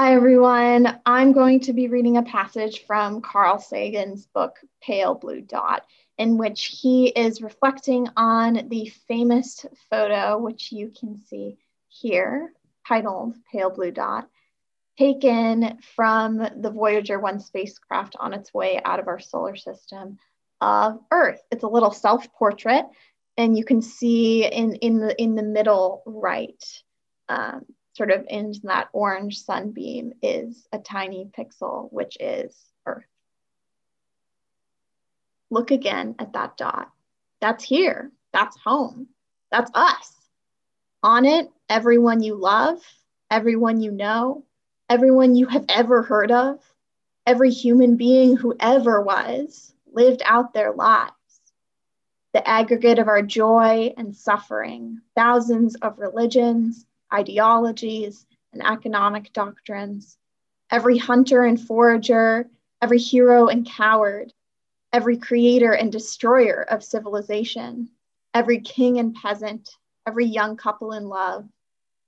Hi, everyone. I'm going to be reading a passage from Carl Sagan's book, Pale Blue Dot, in which he is reflecting on the famous photo, which you can see here, titled Pale Blue Dot, taken from the Voyager 1 spacecraft on its way out of our solar system of Earth. It's a little self-portrait, and you can see in, in, the, in the middle right, um, sort of in that orange sunbeam is a tiny pixel, which is Earth. Look again at that dot. That's here. That's home. That's us. On it, everyone you love, everyone you know, everyone you have ever heard of, every human being who ever was, lived out their lives. The aggregate of our joy and suffering, thousands of religions, ideologies, and economic doctrines, every hunter and forager, every hero and coward, every creator and destroyer of civilization, every king and peasant, every young couple in love,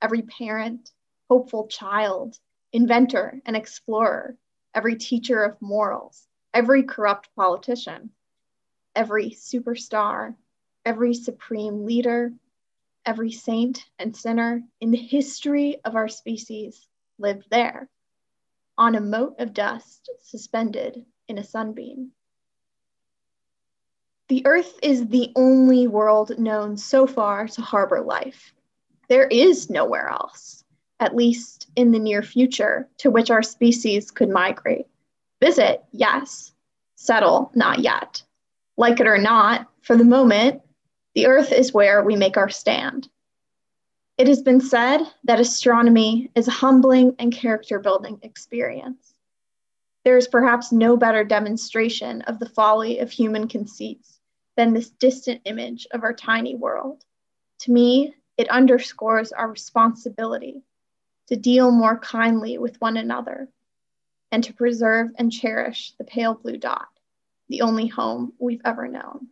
every parent, hopeful child, inventor and explorer, every teacher of morals, every corrupt politician, every superstar, every supreme leader, every saint and sinner in the history of our species lived there, on a mote of dust suspended in a sunbeam. The Earth is the only world known so far to harbor life. There is nowhere else, at least in the near future, to which our species could migrate. Visit, yes. Settle, not yet. Like it or not, for the moment, the Earth is where we make our stand. It has been said that astronomy is a humbling and character building experience. There is perhaps no better demonstration of the folly of human conceits than this distant image of our tiny world. To me, it underscores our responsibility to deal more kindly with one another and to preserve and cherish the pale blue dot, the only home we've ever known.